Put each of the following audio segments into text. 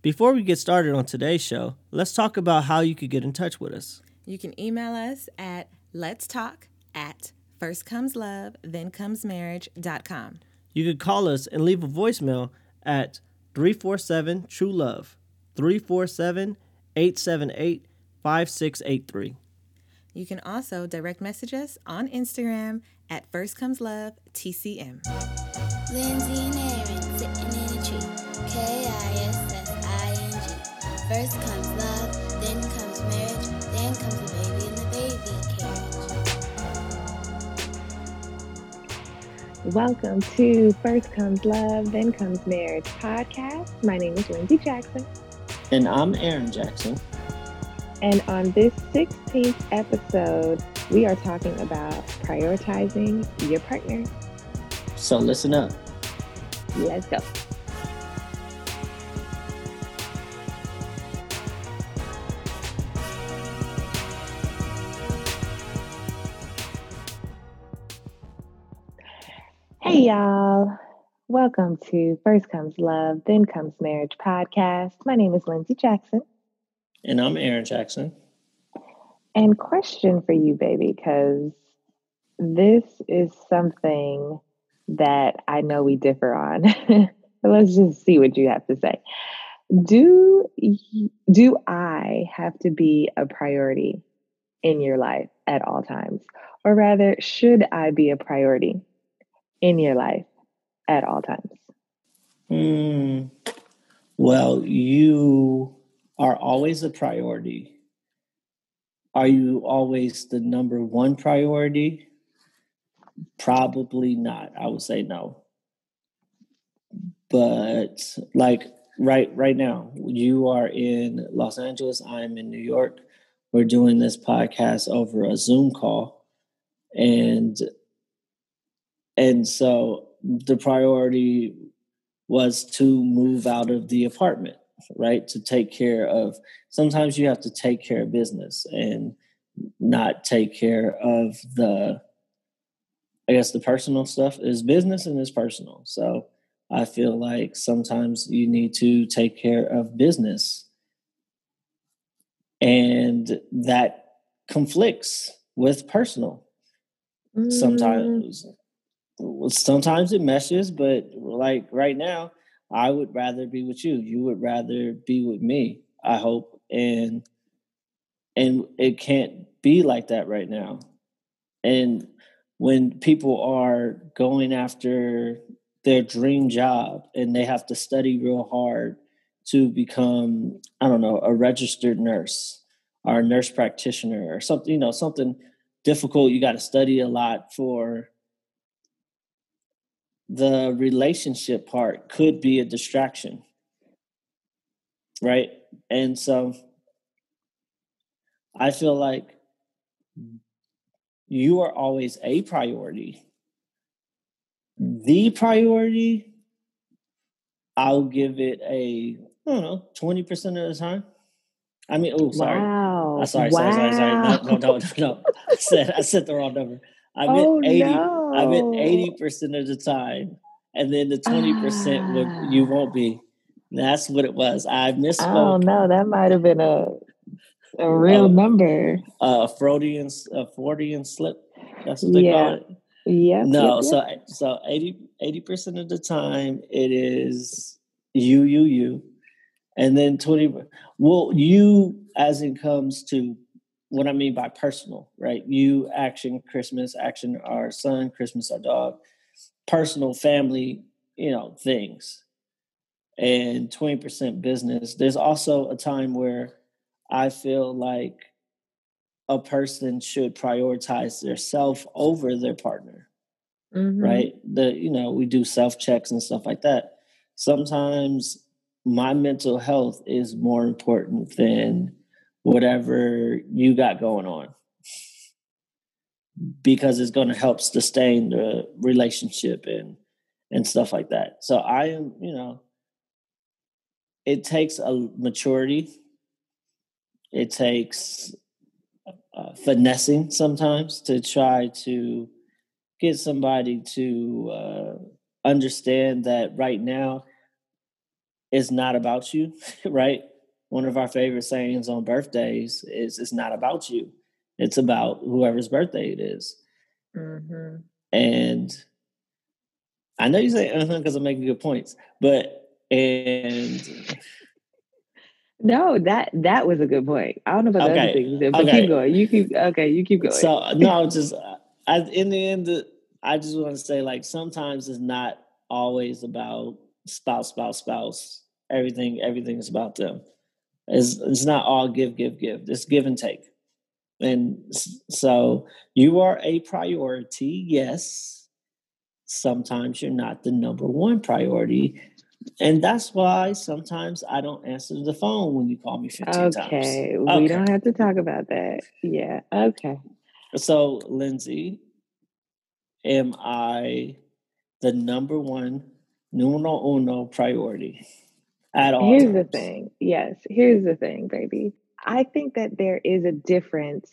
Before we get started on today's show, let's talk about how you could get in touch with us. You can email us at let's talk at first comes love, then comes marriage.com. You could call us and leave a voicemail at 347 True Love, 347 878 5683. You can also direct message us on Instagram at First Comes Love TCM. Lindsay and Aaron sitting in a tree. K I S S I N G. First comes love, then comes marriage, then comes the baby in the baby carriage. Welcome to First Comes Love, Then Comes Marriage podcast. My name is Lindsay Jackson. And I'm Aaron Jackson. And on this 16th episode, we are talking about prioritizing your partner. So listen up. Let's go. Hey, y'all. Welcome to First Comes Love, Then Comes Marriage podcast. My name is Lindsay Jackson. And I'm Aaron Jackson. And question for you, baby, because this is something that I know we differ on. Let's just see what you have to say. Do do I have to be a priority in your life at all times? Or rather, should I be a priority in your life at all times? Hmm. Well, you are always a priority. Are you always the number one priority? Probably not. I would say no. But like right right now, you are in Los Angeles, I am in New York. We're doing this podcast over a Zoom call. And and so the priority was to move out of the apartment right? To take care of sometimes you have to take care of business and not take care of the i guess the personal stuff is business and is personal. So i feel like sometimes you need to take care of business. And that conflicts with personal Mm, sometimes sometimes it meshes but like right now i would rather be with you. You would rather be with me i hope and and it can't be like that right now. And when people are going after their dream job and they have to study real hard to become i don't know a registered nurse or a nurse practitioner or something you know something difficult you got to study a lot for the relationship part could be a distraction right and so i feel like you are always a priority the priority i'll give it a i don't know 20% of the time i mean oh sorry Wow. I'm sorry, sorry, sorry, sorry. No, no, no, no, no. I said I said the wrong number. I meant Oh, eighty. I meant no. eighty percent of the time, and then the twenty percent Ah. would you won't be. That's what it was. I missed Oh misspoke. no, that might have been a a real Oh. number. Uh, Freudian, a Freudian slip. That's what they Yeah. call it. Yeah. No, yep, yep. so so 80 percent of the time it is you, you, you, and then twenty. Well, you as it comes to what I mean by personal, right? You action Christmas, action our son, Christmas our dog, personal family, you know things, and twenty percent business. There's also a time where I feel like a person should prioritize their self over their partner Mhm. right the you know we do self checks and stuff like that sometimes my mental health is more important than whatever you got going on because it's going to help sustain the relationship and and stuff like that so i am you know it takes a maturity it takes uh, finessing sometimes to try to get somebody to uh, understand that right now it's not about you, right? One of our favorite sayings on birthdays is it's not about you. It's about whoever's birthday it is. Mm-hmm. And I know you say because I'm making good points, but and No, that that was a good point. I don't know about the other things, did, but okay. keep going. You keep okay. You keep going. so no, just I, in the end, I just want to say like sometimes it's not always about spouse, spouse, spouse. Everything, everything is about them. It's it's not all give, give, give. It's give and take. And so you are a priority, yes. Sometimes you're not the number one priority. And that's why sometimes I don't answer the phone when you call me 15 times. okay, we don't have to talk about that. Yeah. Okay. So, Lindsay, am I the number one, numero uno priority at all? Here's the thing. Yes, here's the thing, baby. I think that there is a difference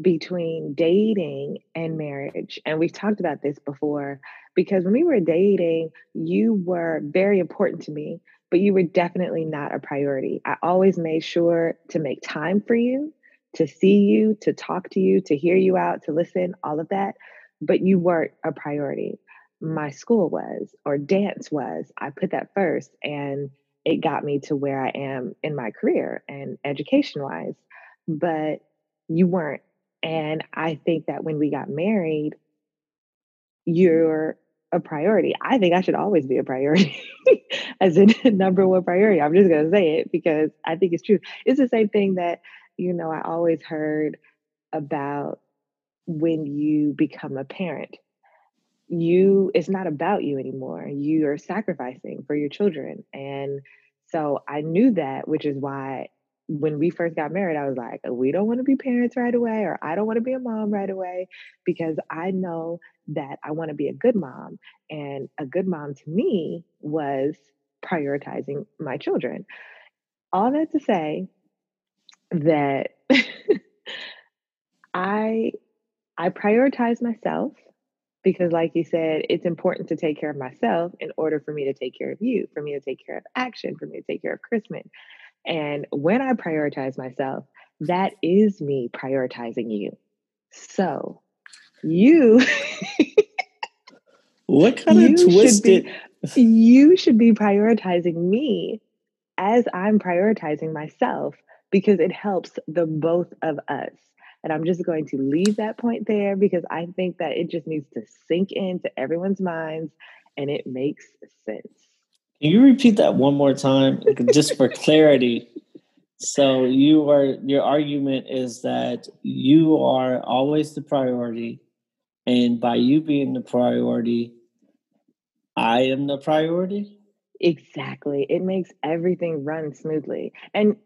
between dating and marriage. And we've talked about this before because when we were dating, you were very important to me, but you were definitely not a priority. I always made sure to make time for you, to see you, to talk to you, to hear you out, to listen, all of that. But you weren't a priority. My school was, or dance was. I put that first. And it got me to where I am in my career and education wise, but you weren't. And I think that when we got married, you're a priority. I think I should always be a priority as a number one priority. I'm just going to say it because I think it's true. It's the same thing that, you know, I always heard about when you become a parent you it's not about you anymore. You are sacrificing for your children. And so i knew that which is why when we first got married i was like we don't want to be parents right away or i don't want to be a mom right away because i know that i want to be a good mom. And a good mom to me was prioritizing my children. All that to say that i i prioritize myself because like you said it's important to take care of myself in order for me to take care of you for me to take care of action for me to take care of christmas and when i prioritize myself that is me prioritizing you so you What kind You of should twisted? be- you should be prioritizing me as i'm prioritizing myself because it helps the both of us and i'm just going to leave that point there because i think that it just needs to sink into everyone's minds and it makes sense Can you repeat that one more time, just for clarity? So you are your argument is that you are always the priority, and by you being the priority, I am the priority. Exactly. It makes everything run smoothly. And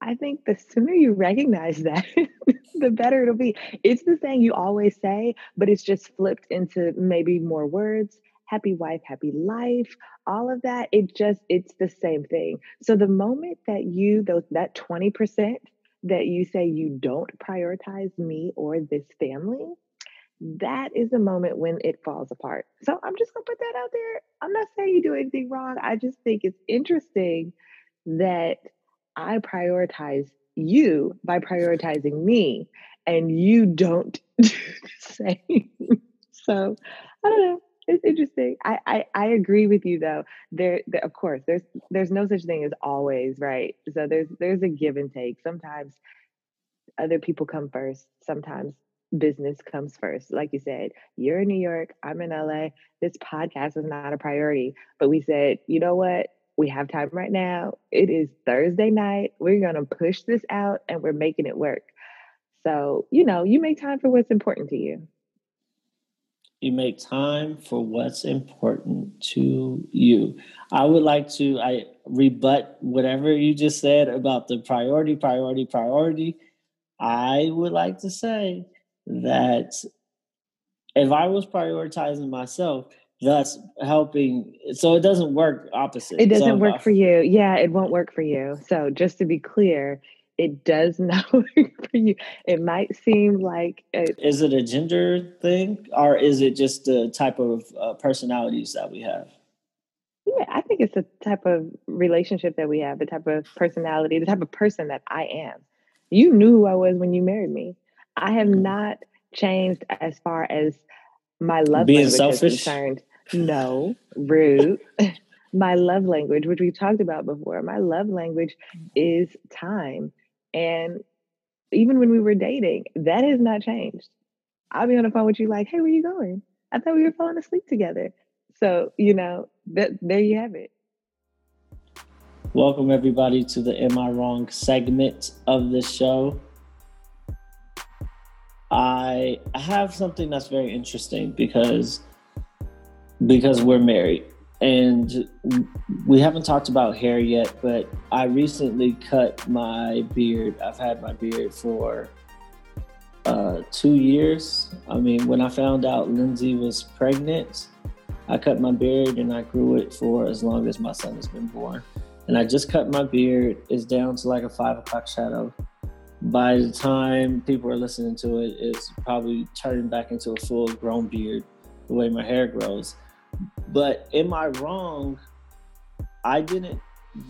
I think the sooner you recognize that, the better it'll be. It's the saying you always say, but it's just flipped into maybe more words. Happy wife, happy life, all of that. It just, it's the same thing. So the moment that you, those that 20% that you say you don't prioritize me or this family, that is the moment when it falls apart. So I'm just gonna put that out there. I'm not saying you do anything wrong. I just think it's interesting that I prioritize you by prioritizing me and you don't do the same. So I don't know. It's interesting. I, I, I agree with you though. There, there of course there's there's no such thing as always, right? So there's there's a give and take. Sometimes other people come first. Sometimes business comes first. Like you said, you're in New York, I'm in LA. This podcast was not a priority, but we said, you know what? We have time right now. It is Thursday night. We're going to push this out and we're making it work. So, you know, you make time for what's important to you. You make time for what's important to you. I would like to I rebut whatever you just said about the priority, priority, priority. I would like to say that if I was prioritizing myself, thus helping, so it doesn't work opposite. It doesn't if work for you. Yeah, it won't work for you. So, just to be clear, it does not work for you. It might seem like a, Is it a gender thing, or is it just the type of uh, personalities that we have? Yeah, I think it's the type of relationship that we have, the type of personality, the type of person that I am. You knew who I was when you married me. I have mm-hmm. not changed as far as my love being language selfish. is concerned. No, rude. my love language, which we talked about before, my love language mm-hmm. is time. And even when we were dating, that has not changed. I'll be on the phone with you like, hey, where you going? I thought we were falling asleep together. So, you know, that there you have it. Welcome everybody to the Am I Wrong segment of the show. I have something that's very interesting because because we're married and we haven't talked about hair yet, but I recently cut my beard. I've had my beard for uh, two years. I mean, when I found out Lindsay was pregnant, I cut my beard and I grew it for as long as my son has been born. And I just cut my beard. It's down to like a five o'clock shadow. By the time people are listening to it, it's probably turning back into a full grown beard the way my hair grows but am I wrong? I didn't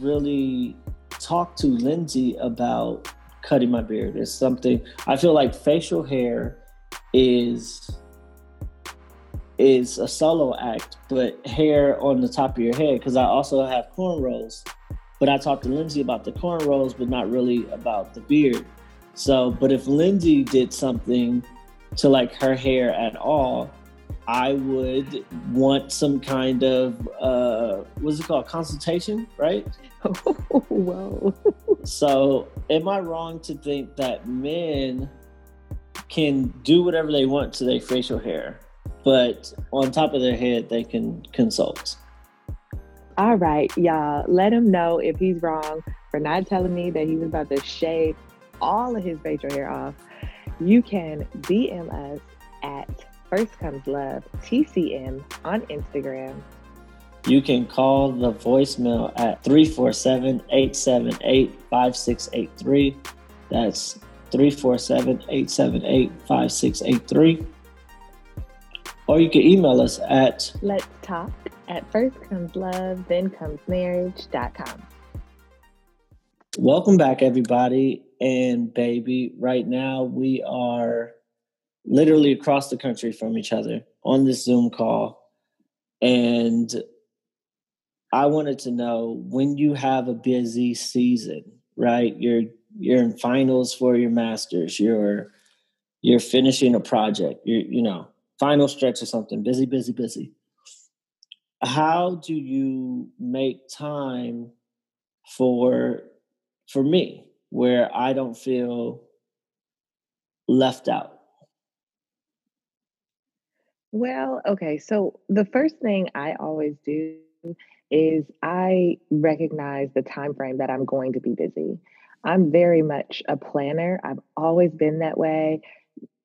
really talk to Lindsay about cutting my beard. It's something I feel like facial hair is is a solo act, but hair on the top of your head because I also have cornrows. But I talked to Lindsay about the cornrows, but not really about the beard. So, but if Lindsay did something to like her hair at all, I would want some kind of uh, what's it called consultation, right? Oh, whoa. so, am I wrong to think that men can do whatever they want to their facial hair, but on top of their head they can consult? All right, y'all. Let him know if he's wrong for not telling me that he was about to shave all of his facial hair off. You can DM us at First Comes Love TCM on Instagram. You can call the voicemail at 347 878 5683. That's 347 878 5683. Or you can email us at let's talk at first comes love, then comes marriage.com. Welcome back, everybody and baby. Right now, we are literally across the country from each other on this Zoom call. And I wanted to know when you have a busy season, right? You're you're in finals for your masters, you're you're finishing a project, you're, you know, final stretch or something, busy, busy, busy. How do you make time for for me where I don't feel left out? Well, okay. So the first thing I always do is I recognize the time frame that I'm going to be busy. I'm very much a planner. I've always been that way.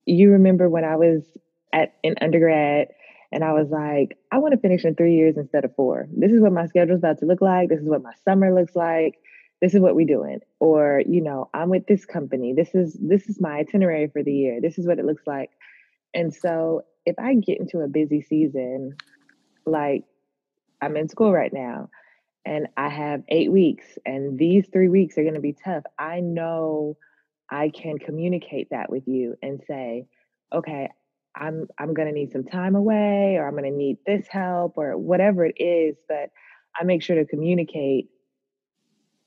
You remember when I was at in undergrad and I was like, I want to finish in 3 years instead of 4. This is what my schedule is about to look like. This is what my summer looks like. This is what we're doing. Or, you know, I'm with this company. This is this is my itinerary for the year. This is what it looks like. And so if I get into a busy season, like I'm in school right now and I have eight weeks and these three weeks are going to be tough, I know I can communicate that with you and say, okay, I'm I'm going to need some time away or I'm going to need this help or whatever it is, but I make sure to communicate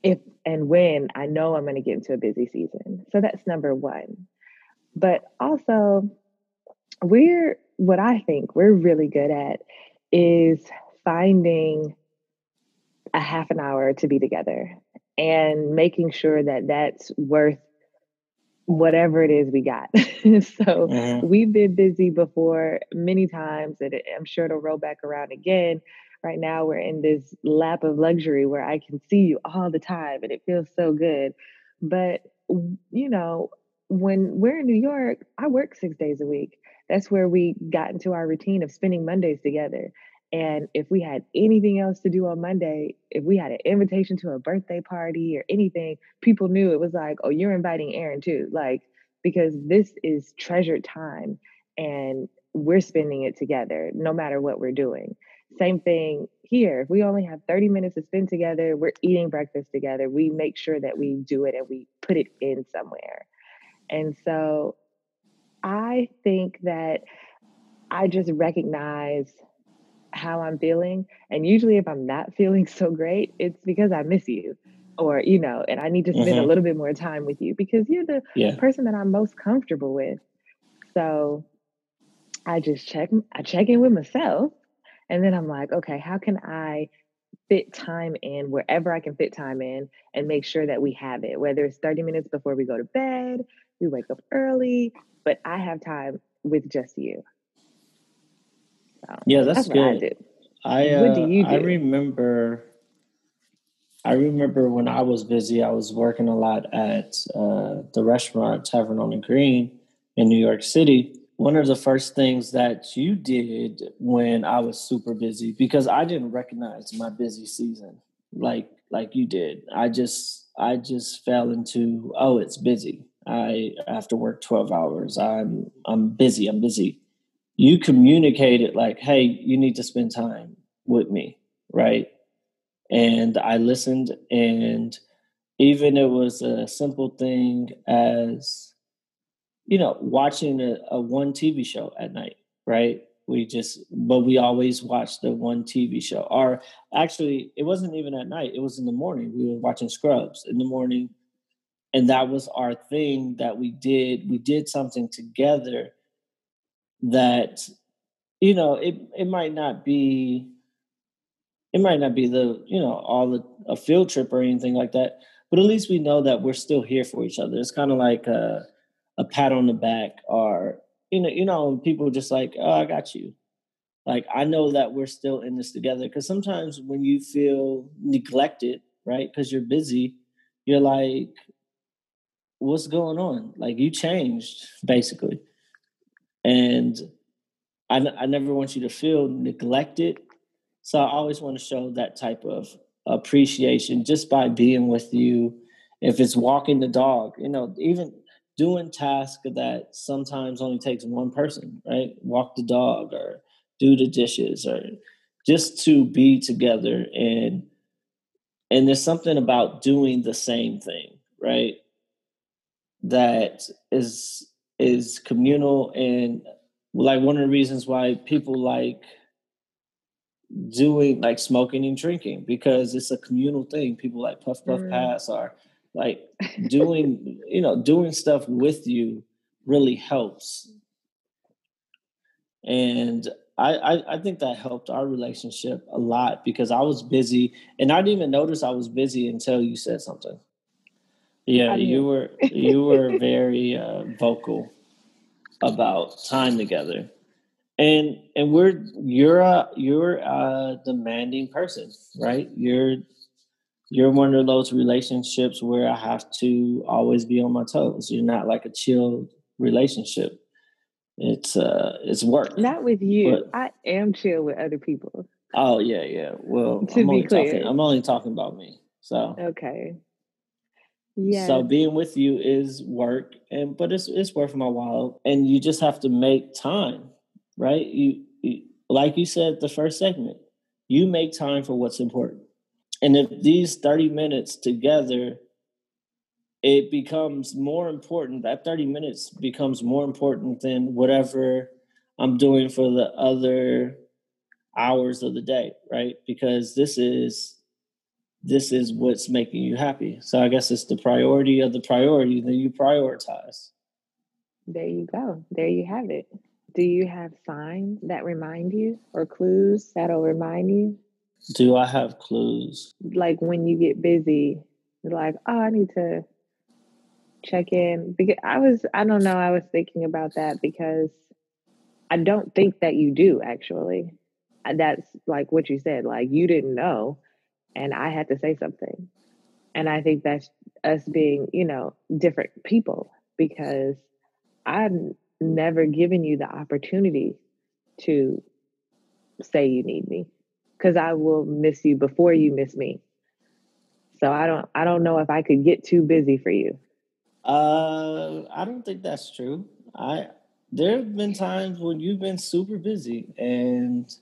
if and when I know I'm going to get into a busy season. So that's number 1. But also we're what I think we're really good at is finding a half an hour to be together and making sure that that's worth whatever it is we got. so mm-hmm. we've been busy before many times, and I'm sure it'll roll back around again. Right now, we're in this lap of luxury where I can see you all the time, and it feels so good. But, you know, when we're in New York, I work six days a week that's where we got into our routine of spending Mondays together. And if we had anything else to do on Monday, if we had an invitation to a birthday party or anything, people knew it was like, oh, you're inviting Aaron too. Like, because this is treasured time and we're spending it together no matter what we're doing. Same thing here. If we only have 30 minutes to spend together, we're eating breakfast together. We make sure that we do it and we put it in somewhere. And so I think that I just recognize how I'm feeling. And usually, if I'm not feeling so great, it's because I miss you or, you know, and I need to spend mm-hmm. a little bit more time with you because you're the yeah. person that I'm most comfortable with. So I just check, I check in with myself. And then I'm like, okay, how can I fit time in wherever I can fit time in and make sure that we have it, whether it's 30 minutes before we go to bed, we wake up early, but I have time with just you. So yeah, that's, that's good. I, uh, what do you do? I remember I remember when I was busy, I was working a lot at uh, the restaurant Tavern on the Green in New York City. One of the first things that you did when I was super busy, because I didn't recognize my busy season like like you did. I just I just fell into oh, it's busy. I have to work twelve hours. I'm I'm busy. I'm busy you communicated like, hey, you need to spend time with me, right? And I listened, and even it was a simple thing as, you know, watching a, a one TV show at night, right? We just, but we always watched the one TV show. Or actually, it wasn't even at night, it was in the morning. We were watching Scrubs in the morning. And that was our thing that we did. We did something together that you know it it might not be it might not be the you know all the, a field trip or anything like that but at least we know that we're still here for each other it's kind of like a, a pat on the back or you know you know people just like oh i got you like i know that we're still in this together because sometimes when you feel neglected right because you're busy you're like what's going on like you changed basically and I, I never want you to feel neglected. So I always want to show that type of appreciation just by being with you. If it's walking the dog, you know, even doing tasks that sometimes only takes one person, right? Walk the dog or do the dishes or just to be together and and there's something about doing the same thing, right? That is is communal and like one of the reasons why people like doing like smoking and drinking because it's a communal thing. People like Puff Puff mm. Pass are like doing you know doing stuff with you really helps, and I, I I think that helped our relationship a lot because I was busy and I didn't even notice I was busy until you said something. Yeah, you were you were very uh, vocal about time together, and and we're you're a you're a demanding person, right? You're you're one of those relationships where I have to always be on my toes. You're not like a chill relationship. It's uh it's work. Not with you. But, I am chill with other people. Oh yeah, yeah. Well, to I'm be clear, talking, I'm only talking about me. So okay. Yeah. So being with you is work, and but it's it's worth my while, and you just have to make time, right? You, you like you said the first segment, you make time for what's important, and if these thirty minutes together, it becomes more important. That thirty minutes becomes more important than whatever I'm doing for the other hours of the day, right? Because this is this is what's making you happy. So I guess it's the priority of the priority that you prioritize. There you go. There you have it. Do you have signs that remind you or clues that'll remind you? Do I have clues? Like when you get busy, like, oh, I need to check in. Because I was, I don't know, I was thinking about that because I don't think that you do actually. That's like what you said, like you didn't know and I had to say something. And I think that's us being, you know, different people because I've never given you the opportunity to say you need me because I will miss you before you miss me. So I don't I don't know if I could get too busy for you. Uh I don't think that's true. I there have been times when you've been super busy and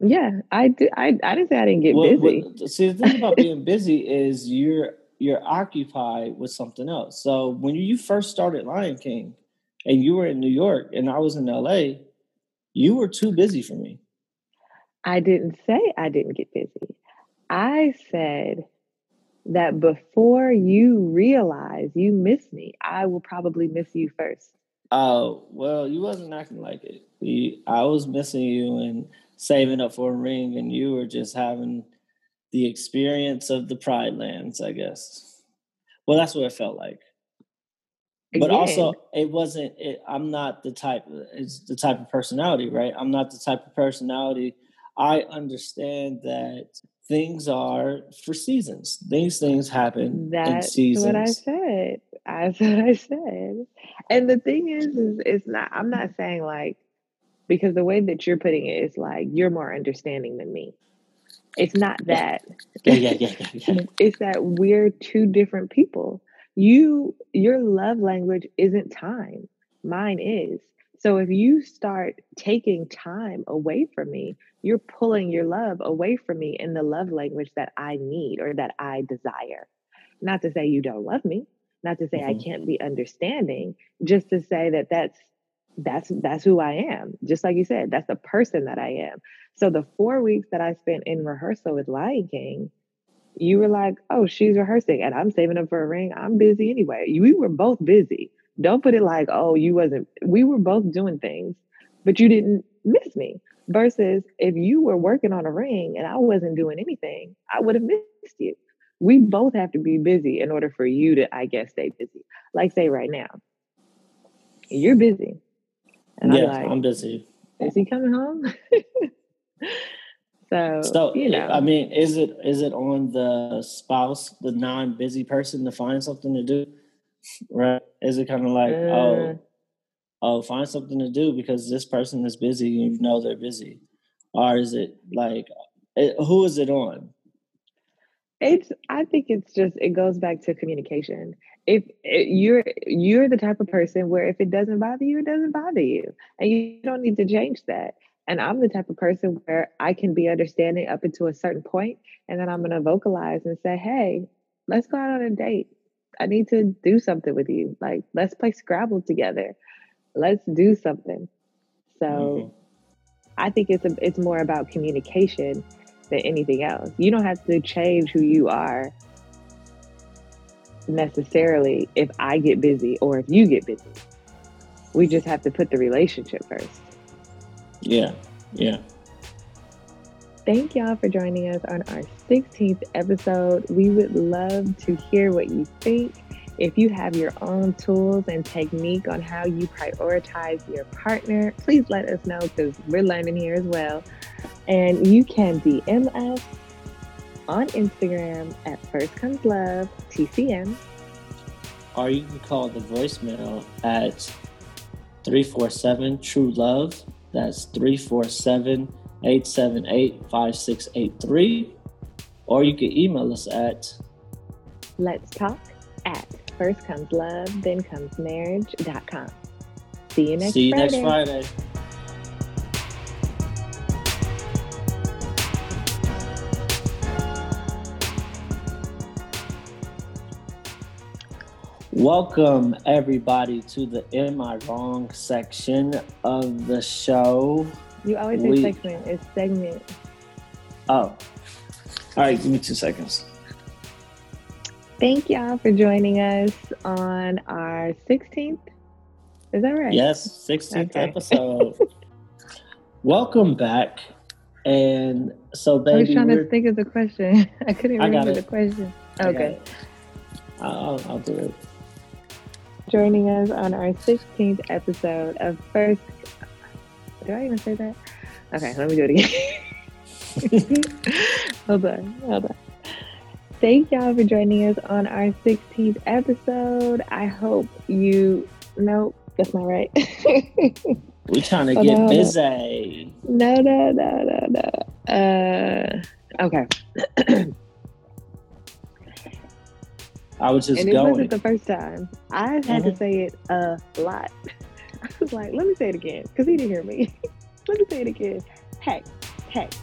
Yeah, I do. I, I didn't say I didn't get Well, busy. well, see, the thing about being busy is you're you're occupied with something else. So when you first started Lion King, and you were in New York, and I was in LA, you were too busy for me. I didn't say I didn't get busy. I said that before you realize you miss me, I will probably miss you first. Oh well, you wasn't acting like it. I was missing you and saving up for a ring, and you were just having the experience of the Pride Lands, I guess. Well, that's what it felt like. But also, it wasn't. It, I'm not the type. It's the type of personality, right? I'm not the type of personality. I understand that things are for seasons. These things happen in seasons. that's what I said. That's what I said. And the thing is, is it's not. I'm not saying like because the way that you're putting it is like you're more understanding than me. It's not that. yeah, yeah, yeah, yeah. yeah. it's that we're two different people. You your love language isn't time. Mine is. So if you start taking time away from me, you're pulling your love away from me in the love language that I need or that I desire. Not to say you don't love me, not to say I Mhm. can't be understanding, just to say that that's that's that's who I am. Just like you said, that's the person that I am. So the 4 weeks that I spent in rehearsal with Lion King, you were like, oh, she's rehearsing and I'm saving up for a ring. I'm busy anyway. We were both busy. Don't put it like, oh, you wasn't. We were both doing things, but you didn't miss me. Versus if you were working on a ring and I wasn't doing anything, I would have missed you. We both have to be busy in order for you to, I guess, stay busy. Like, say right now, you're busy. And I'm Yeah, like, I'm busy. is he coming home? so, So you know. I mean, is it is it on the spouse, the non-busy person, to find something to do? Right? Is it kind of like, Uh. oh, oh, find something to do because this person is busy and you know they're busy, or is it like, it, who is it on? It's I think it's just it goes back to communication. If it, you're you're the type of person where if it doesn't bother you, it doesn't bother you. And you don't need to change that. And I'm the type of person where I can be understanding up until a certain point, and then I'm gonna vocalize and say, Hey, let's go out on a date. I need to do something with you. Like, let's play Scrabble together. Let's do something. So Mhm. I think it's a, it's more about communication than anything else. You don't have to change who you are necessarily if I get busy or if you get busy. We just have to put the relationship first. Yeah, yeah. Thank y'all for joining us on our 16th episode. We would love to hear what you think. If you have your own tools and technique on how you prioritize your partner, please let us know because we're learning here as well. And you can DM us on Instagram at First Comes Love TCM. Or you can call the voicemail at 347 True Love. That's 347 878 5683. Or you can email us at Let's talk at First Comes Love, Then Comes Marriage.com. See you next See you Friday. next Friday. Welcome, everybody, to the Am I Wrong section of the show. You always say We- segment. It's segment. Oh, all right, give me two seconds. Thank y'all for joining us on our 16th. Is that right? Yes, 16th Okay. episode. Welcome back. And so, I was trying to think of the question. I couldn't I remember the question. Okay. I'll, I'll do it. Joining us on our 16th episode of First. Do I even say that? Okay, let me do it again. hold on, hold on. Thank y'all for joining us on our 16th episode. I hope you. Nope, that's not right. We're trying to Hold get on, busy. No, no, no, no, no. Uh, okay. I was just and it going. wasn't the first time. I had to Mhm. say it a lot. I was like, let me say it again because he didn't hear me. let me say it again. Hey, text